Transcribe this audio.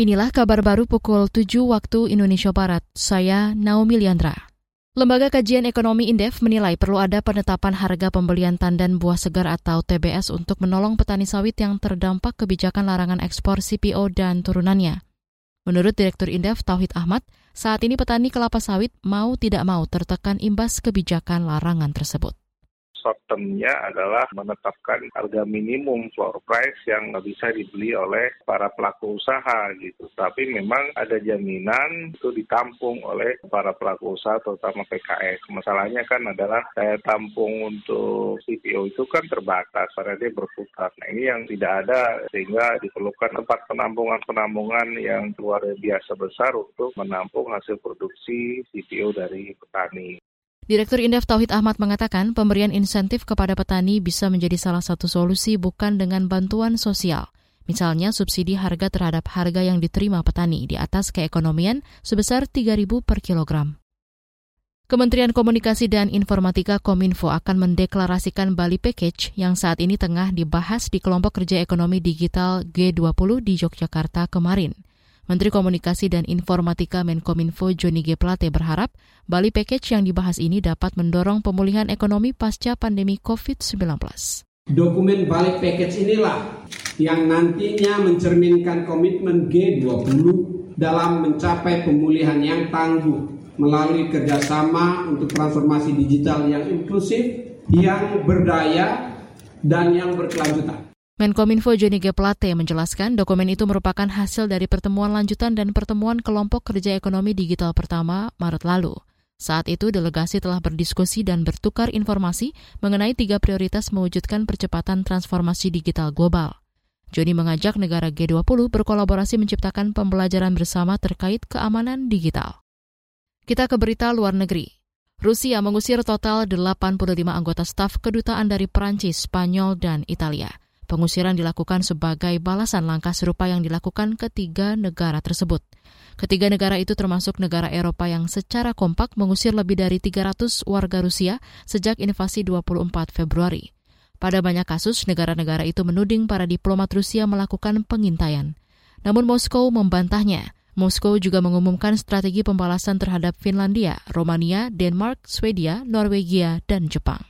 Inilah kabar baru pukul 7 waktu Indonesia Barat. Saya Naomi Liandra. Lembaga Kajian Ekonomi Indef menilai perlu ada penetapan harga pembelian tandan buah segar atau TBS untuk menolong petani sawit yang terdampak kebijakan larangan ekspor CPO dan turunannya. Menurut Direktur Indef Tauhid Ahmad, saat ini petani kelapa sawit mau tidak mau tertekan imbas kebijakan larangan tersebut short term-nya adalah menetapkan harga minimum floor price yang bisa dibeli oleh para pelaku usaha gitu. Tapi memang ada jaminan itu ditampung oleh para pelaku usaha terutama PKS. Masalahnya kan adalah daya tampung untuk CPO itu kan terbatas karena dia berputar. Nah ini yang tidak ada sehingga diperlukan tempat penampungan-penampungan yang luar biasa besar untuk menampung hasil produksi CPO dari petani. Direktur Indef Tauhid Ahmad mengatakan pemberian insentif kepada petani bisa menjadi salah satu solusi bukan dengan bantuan sosial. Misalnya subsidi harga terhadap harga yang diterima petani di atas keekonomian sebesar 3.000 per kilogram. Kementerian Komunikasi dan Informatika Kominfo akan mendeklarasikan Bali Package yang saat ini tengah dibahas di kelompok kerja ekonomi digital G20 di Yogyakarta kemarin. Menteri Komunikasi dan Informatika Menkominfo Joni G. Plate berharap Bali Package yang dibahas ini dapat mendorong pemulihan ekonomi pasca pandemi COVID-19. Dokumen Bali Package inilah yang nantinya mencerminkan komitmen G20 dalam mencapai pemulihan yang tangguh melalui kerjasama untuk transformasi digital yang inklusif, yang berdaya, dan yang berkelanjutan. Menkominfo Joni G. Plate menjelaskan dokumen itu merupakan hasil dari pertemuan lanjutan dan pertemuan kelompok kerja ekonomi digital pertama Maret lalu. Saat itu delegasi telah berdiskusi dan bertukar informasi mengenai tiga prioritas mewujudkan percepatan transformasi digital global. Joni mengajak negara G20 berkolaborasi menciptakan pembelajaran bersama terkait keamanan digital. Kita ke berita luar negeri. Rusia mengusir total 85 anggota staf kedutaan dari Perancis, Spanyol, dan Italia. Pengusiran dilakukan sebagai balasan langkah serupa yang dilakukan ketiga negara tersebut. Ketiga negara itu termasuk negara Eropa yang secara kompak mengusir lebih dari 300 warga Rusia sejak invasi 24 Februari. Pada banyak kasus, negara-negara itu menuding para diplomat Rusia melakukan pengintaian. Namun Moskow membantahnya. Moskow juga mengumumkan strategi pembalasan terhadap Finlandia, Romania, Denmark, Swedia, Norwegia, dan Jepang.